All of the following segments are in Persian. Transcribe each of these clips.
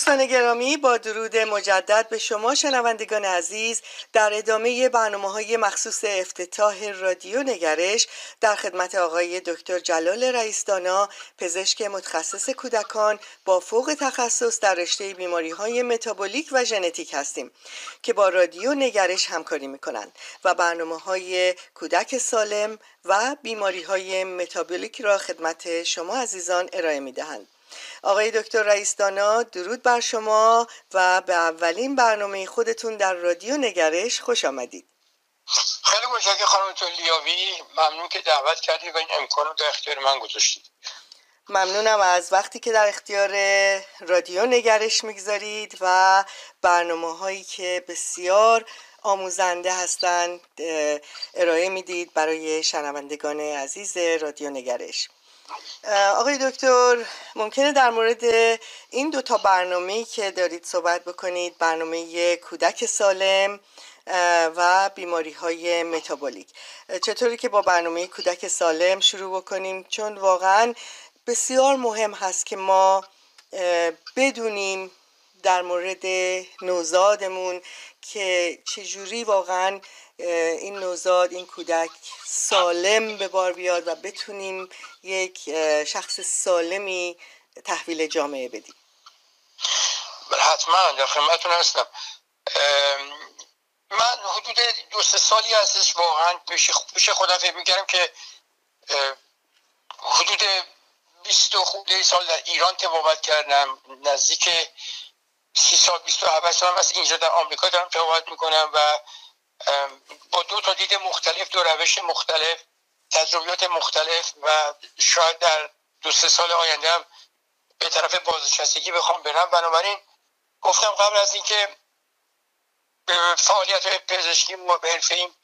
دوستان گرامی با درود مجدد به شما شنوندگان عزیز در ادامه برنامه های مخصوص افتتاح رادیو نگرش در خدمت آقای دکتر جلال رئیسدانا پزشک متخصص کودکان با فوق تخصص در رشته بیماری های متابولیک و ژنتیک هستیم که با رادیو نگرش همکاری می‌کنند و برنامه های کودک سالم و بیماری های متابولیک را خدمت شما عزیزان ارائه می‌دهند. آقای دکتر رئیسدانا درود بر شما و به اولین برنامه خودتون در رادیو نگرش خوش آمدید. خیلی متشکرم خانم لیاوی. ممنون که دعوت کردید و این امکان رو در اختیار من گذاشتید. ممنونم از وقتی که در اختیار رادیو نگرش می‌گذارید و برنامه هایی که بسیار آموزنده هستند ارائه می‌دید برای شنوندگان عزیز رادیو نگرش. آقای دکتر ممکنه در مورد این دو تا برنامه که دارید صحبت بکنید برنامه کودک سالم و بیماری های متابولیک. چطوری که با برنامه کودک سالم شروع بکنیم؟ چون واقعا بسیار مهم هست که ما بدونیم در مورد نوزادمون که چجوری واقعا این نوزاد این کودک سالم به بار بیاد و بتونیم یک شخص سالمی تحویل جامعه بدیم. بله، حتما در خدمتتون هستم. من حدود دو سه سالی هستش واقعا پیش خودم فکر می‌کردم که حدود 20 خورده سال در ایران تبابت کردم. نزدیک سی سال 27 سال از اینجا در آمریکا دارم تبابت می‌کنم و با دو تا دید مختلف دو روش مختلف تجربیات مختلف و شاید در دو سه سال آینده هم به طرف بازنشستگی بخوام برم. بنابراین گفتم قبل از اینکه فعالیت های پزشکی و حرفه این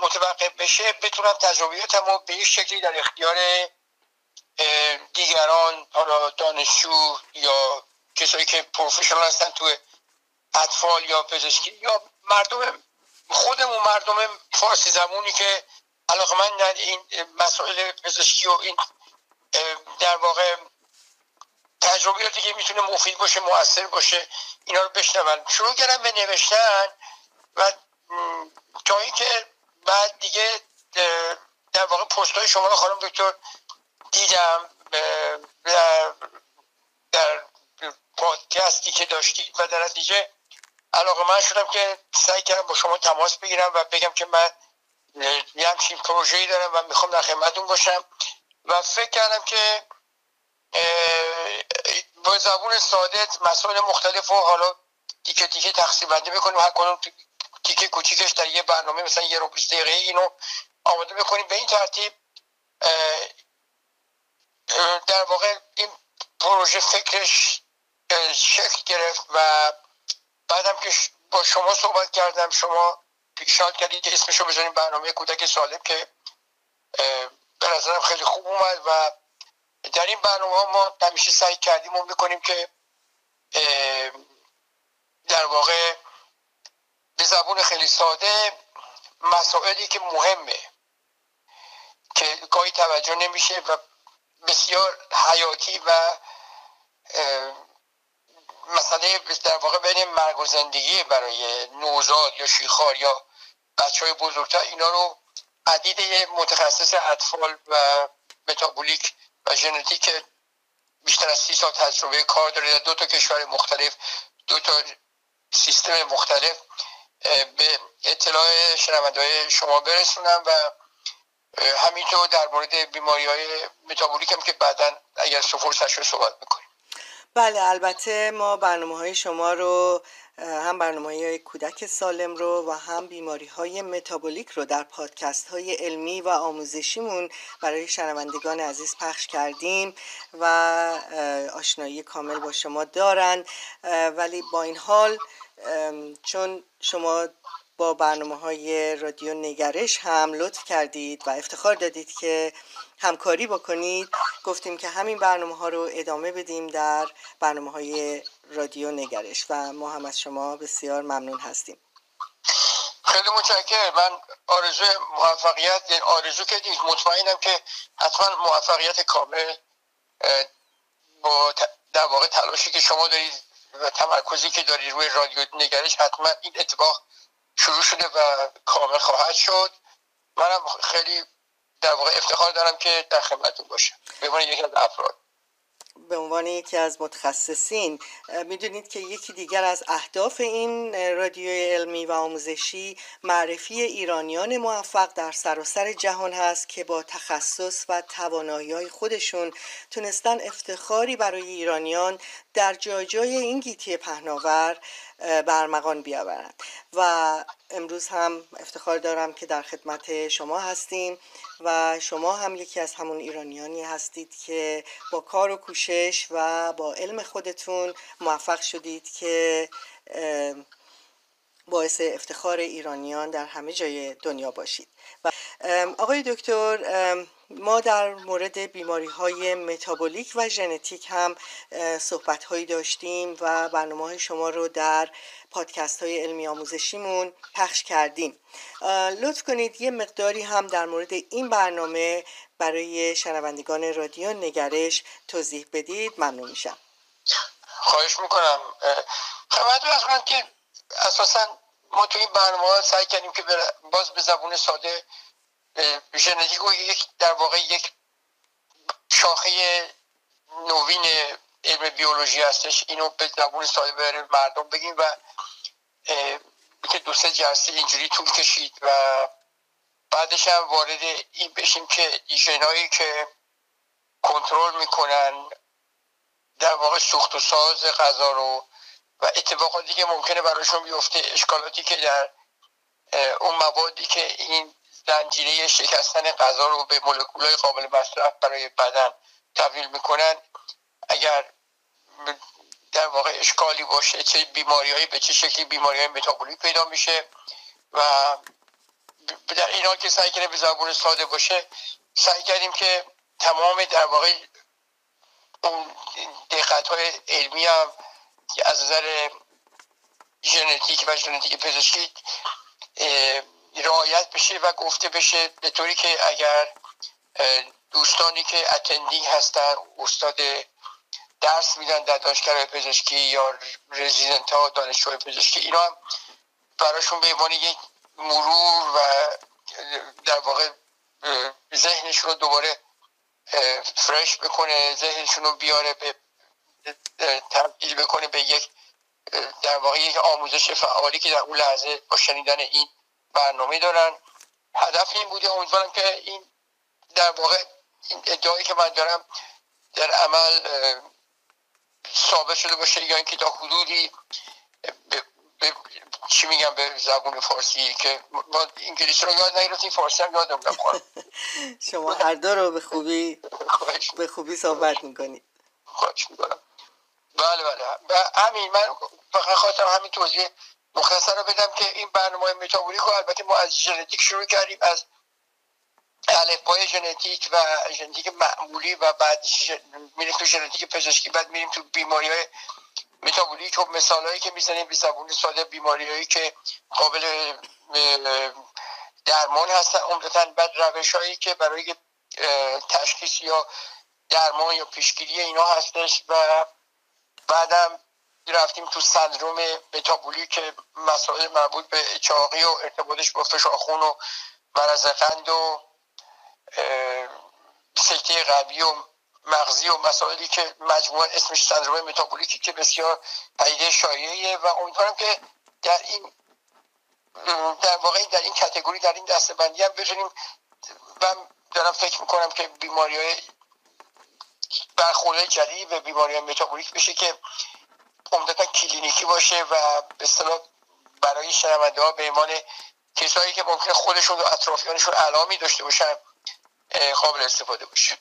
متوقف بشه بتونم تجربیاتم رو به یک شکلی در اختیار دیگران حالا دانشجو یا کسایی که پروفشنال هستن تو اطفال یا پزشکی یا مردم خودمون مردم فارسی زمونی که علاقه من در این مسائل پزشکی و این در واقع تجربیاتی که می‌تونه مفید باشه موثر باشه اینا رو بشنون. شروع کردم به نوشتن و تا اینکه بعد دیگه در واقع پست های شما رو خانم دکتر دیدم پادکستی که داشتید و در نتیجه علاقه من شدم که سعی کردم با شما تماس بگیرم و بگم که من یه همچین پروژه‌ای دارم و می‌خوام در خدمتتون باشم. و فکر کردم که با زبون ساده مسائل مختلف و حالا تیکه تیکه تقسیم بندی بکنیم. هر کنم تیکه کوچیکش در یه برنامه مثلا یه رو دقیقه اینو آماده بکنیم. به این ترتیب در واقع این پروژه فکرش شکل گرفت و بعدم که با شما صحبت کردم شما پیشنهاد کردید که اسمشو بزنیم برنامه کودک سالم که به نظرم خیلی خوب اومد و در این برنامه ما همیشه سعی کردیم و می‌کنیم که در واقع به زبون خیلی ساده مسائلی که مهمه که گاهی توجه نمیشه و بسیار حیاتی و مسئله در واقع بین مرگ و زندگی برای نوزاد یا شیخار یا بچه های بزرگتر اینا رو عدید متخصص اطفال و متابولیک و ژنتیک بیشتر از سی سال تجربه کار داره در دو تا کشور مختلف دو تا سیستم مختلف به اطلاع شنونده شما برسونم و همینطور در مورد بیماری های متابولیک هم که بعدا اگر فرصت شد صحبت می‌کنیم. بله البته ما برنامه های شما رو هم برنامه های کودک سالم رو و هم بیماری های متابولیک رو در پادکست های علمی و آموزشیمون برای شنوندگان عزیز پخش کردیم و آشنایی کامل با شما دارن. ولی با این حال چون شما با برنامه های رادیو نگرش هم لطف کردید و افتخار دادید که همکاری بکنید. گفتیم که همین برنامه ها رو ادامه بدیم در برنامه های رادیو نگرش و ما هم از شما بسیار ممنون هستیم. خیلی متشکرم. من آرزو موفقیت یعنی آرزو که مطمئنم که حتما موفقیت کامل با در واقع تلاشی که شما دارید و تمرکزی که دارید روی رادیو نگرش حتما این اتفاق شروع شده و کامل خواهد شد. منم خیلی در واقع افتخار دارم که در خدمتتون باشم. به عنوان یکی از افراد. به عنوان یکی از متخصصین می‌دونید که یکی دیگر از اهداف این رادیوی علمی و آموزشی معرفی ایرانیان موفق در سراسر جهان هست که با تخصص و توانایی خودشون تونستن افتخاری برای ایرانیان در جای جای این گیتی پهناور برمغان بیاورند. و امروز هم افتخار دارم که در خدمت شما هستیم و شما هم یکی از همون ایرانیانی هستید که با کار و کوشش و با علم خودتون موفق شدید که باعث افتخار ایرانیان در همه جای دنیا باشید. و آقای دکتر ما در مورد بیماری های متابولیک و ژنتیک هم صحبت هایی داشتیم و برنامه های شما رو در پادکست های علمی آموزشیمون پخش کردیم. لطف کنید یه مقداری هم در مورد این برنامه برای شنوندگان رادیو نگرش توضیح بدید. ممنون میشم. خواهش می‌کنم. خدمت از که اساسا ما تو این برنامه سعی کردیم که باز به زبون ساده ژنتیک رو یک در واقع یک شاخه نوین علم بیولوژی هستش. اینو به زبون ساده بریم مردم بگیم و که دو سه جلسه اینجوری طول کشید و بعدش هم وارد این بشیم که ژنایی که کنترل می‌کنن در واقع سوخت و ساز غذا رو و اتفاقاتی که ممکنه براشون بیفته اشکالاتی که در اون موادی که این زنجیره شکستن غذا رو به مولکولهای قابل مصرف برای بدن تبدیل می‌کنن اگر در واقع اشکالی باشه چه بیماریهایی به چه شکلی بیماری های متابولیک پیدا میشه و در این حال که سعی کردیم به زبون ساده باشه سعی کردیم که تمام در واقع اون دقت های علمی هم از نظر ژنتیک و ژنتیک پزشکی رعایت بشه و گفته بشه به طوری که اگر دوستانی که اتندینگ هستن استاد درس میدن در دانشگاه پزشکی یا رزیدنت ها دانشجو پزشکی اینا هم براشون به عنوان یک مرور و در واقع ذهنشون رو دوباره فرش بکنه ذهنشون رو بیاره به تبدیل بکنه به یک در واقع یک آموزش فعالی که در اون لحظه با شنیدن این برنامه دارن. هدف این بوده امیدوارم که این در واقع این ادعایی که من دارم در عمل ثابت شده باشه یا اینکه تا حدودی چی میگم به زبون فارسی که ما انگلیسی رو یاد نگرفتیم فارسی هم یادم شما هر دو رو به خوبی به خوبی صحبت می‌کنید خواهش می‌کنم. بله بله. همین من فقط خواستم همین توضیح مختصر رو بدم که این برنامه متابولیک رو البته ما از ژنتیک شروع کردیم از الفبای ژنتیک و ژنتیک معمولی و بعد میریم تو ژنتیک پزشکی بعد میریم تو بیماری های متابولیک. و مثال هایی که می‌زنیم به زبون ساده بیماری هایی که قابل درمان هستن عمدتا بعد روش هایی که برای تشخیص یا درمان یا پیشگیری اینا هستش و بعدم رفتیم تو سندروم متابولیک که مسائل مربوط به چاقی و ارتباطش با فشار خون و مرض قند و سکته قلبی و مغزی و مسائلی که مجموعا اسمش سندروم متابولیکی که بسیار پدیده شایعیه و امیدوارم که در این در واقع در این کتگوری در این دسته بندی هم بتونیم من دارم فکر می‌کنم که بیماری های برخورده جدید به بیماری متابولیک بشه که عمدتا کلینیکی باشه و به اصطلاح برای شنونده ها به ایمان کسایی که ممکنه خودشون و اطرافیانشون علامی داشته باشن قابل استفاده باشه.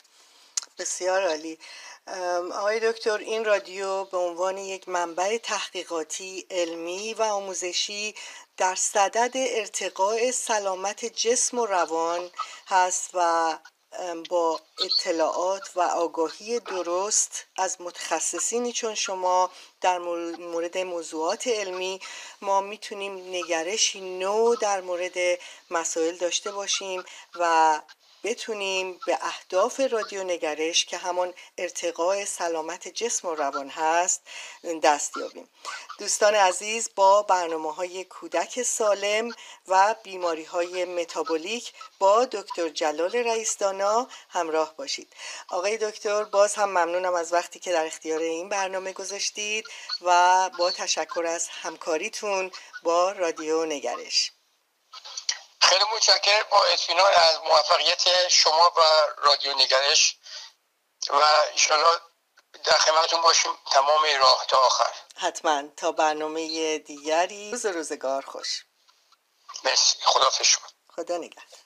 بسیار عالی. آقای دکتر این رادیو به عنوان یک منبع تحقیقاتی علمی و آموزشی در صدد ارتقاء سلامت جسم و روان هست و با اطلاعات و آگاهی درست از متخصصینی چون شما در مورد موضوعات علمی ما می‌تونیم نگرشی نو در مورد مسائل داشته باشیم و بتونیم به اهداف رادیو نگرش که همون ارتقاء سلامت جسم و روان هست دست یابیم. دوستان عزیز با برنامه های کودک سالم و بیماری های متابولیک با دکتر جلال رئیسدانا همراه باشید. آقای دکتر باز هم ممنونم از وقتی که در اختیار این برنامه گذاشتید و با تشکر از همکاریتون با رادیو نگرش. خیلی متشکرم. با اطمینان از موفقیت شما و رادیو نگرش و انشاءالله در خدمتتون باشیم تمام راه تا آخر. حتما. تا برنامه دیگری. روز روزگار خوش. مرسی. خدا شما. خدا نگهدار.